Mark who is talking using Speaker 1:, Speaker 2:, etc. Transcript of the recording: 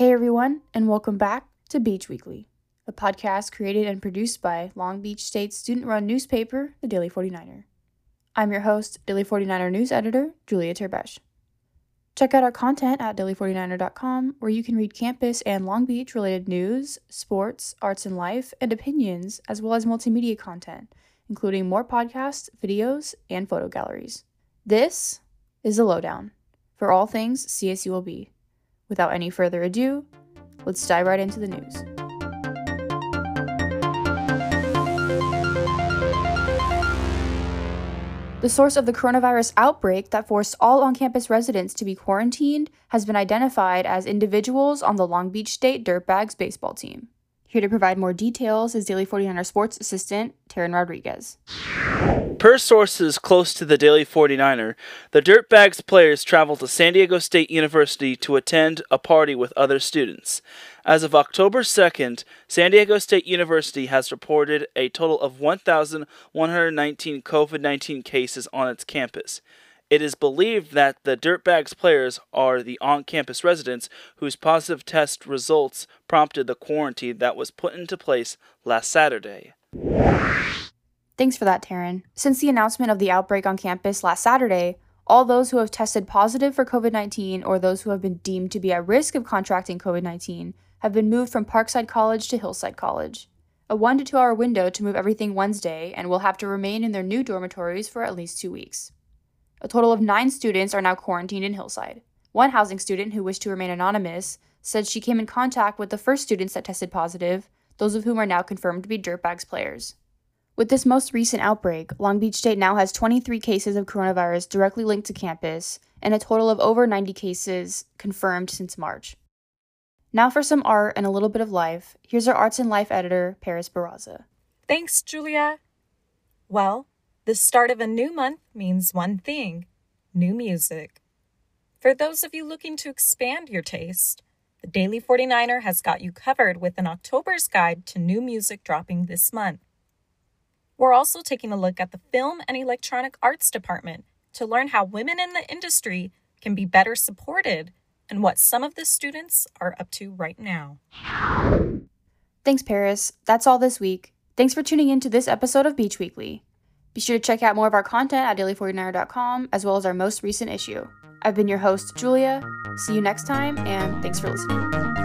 Speaker 1: everyone, and welcome back to Beach Weekly, a podcast created and produced by Long Beach State's student run newspaper, the Daily 49er. I'm your host, Daily 49er news editor, Julia Terbeche. Check out our content at daily49er.com, where you can read campus and Long Beach related news, sports, arts and life, and opinions, as well as multimedia content, including more podcasts, videos, and photo galleries. This is the lowdown for all things CSULB. Without any further ado, let's dive right into the news. The source of the coronavirus outbreak that forced all on campus residents to be quarantined has been identified as individuals on the Long Beach State Dirtbags baseball team. Here to provide more details is Daily 49er sports assistant Teran Rodriguez.
Speaker 2: Per sources close to the Daily 49er, the Dirtbags players traveled to San Diego State University to attend a party with other students. As of October 2nd, San Diego State University has reported a total of 1,119 COVID 19 cases on its campus. It is believed that the Dirtbags players are the on campus residents whose positive test results prompted the quarantine that was put into place last Saturday.
Speaker 1: Thanks for that, Teran. Since the announcement of the outbreak on campus last Saturday, all those who have tested positive for COVID 19 or those who have been deemed to be at risk of contracting COVID 19 have been moved from Parkside College to Hillside College. A one to two hour window to move everything Wednesday and will have to remain in their new dormitories for at least two weeks. A total of nine students are now quarantined in Hillside. One housing student who wished to remain anonymous said she came in contact with the first students that tested positive, those of whom are now confirmed to be Dirtbags players. With this most recent outbreak, Long Beach State now has 23 cases of coronavirus directly linked to campus and a total of over 90 cases confirmed since March. Now for some art and a little bit of life, here's our arts and life editor, Paris Barraza.
Speaker 3: Thanks, Julia. Well, the start of a new month means one thing new music. For those of you looking to expand your taste, the Daily 49er has got you covered with an October's guide to new music dropping this month. We're also taking a look at the Film and Electronic Arts Department to learn how women in the industry can be better supported and what some of the students are up to right now.
Speaker 1: Thanks, Paris. That's all this week. Thanks for tuning in to this episode of Beach Weekly. Be sure to check out more of our content at daily49er.com as well as our most recent issue. I've been your host, Julia. See you next time, and thanks for listening.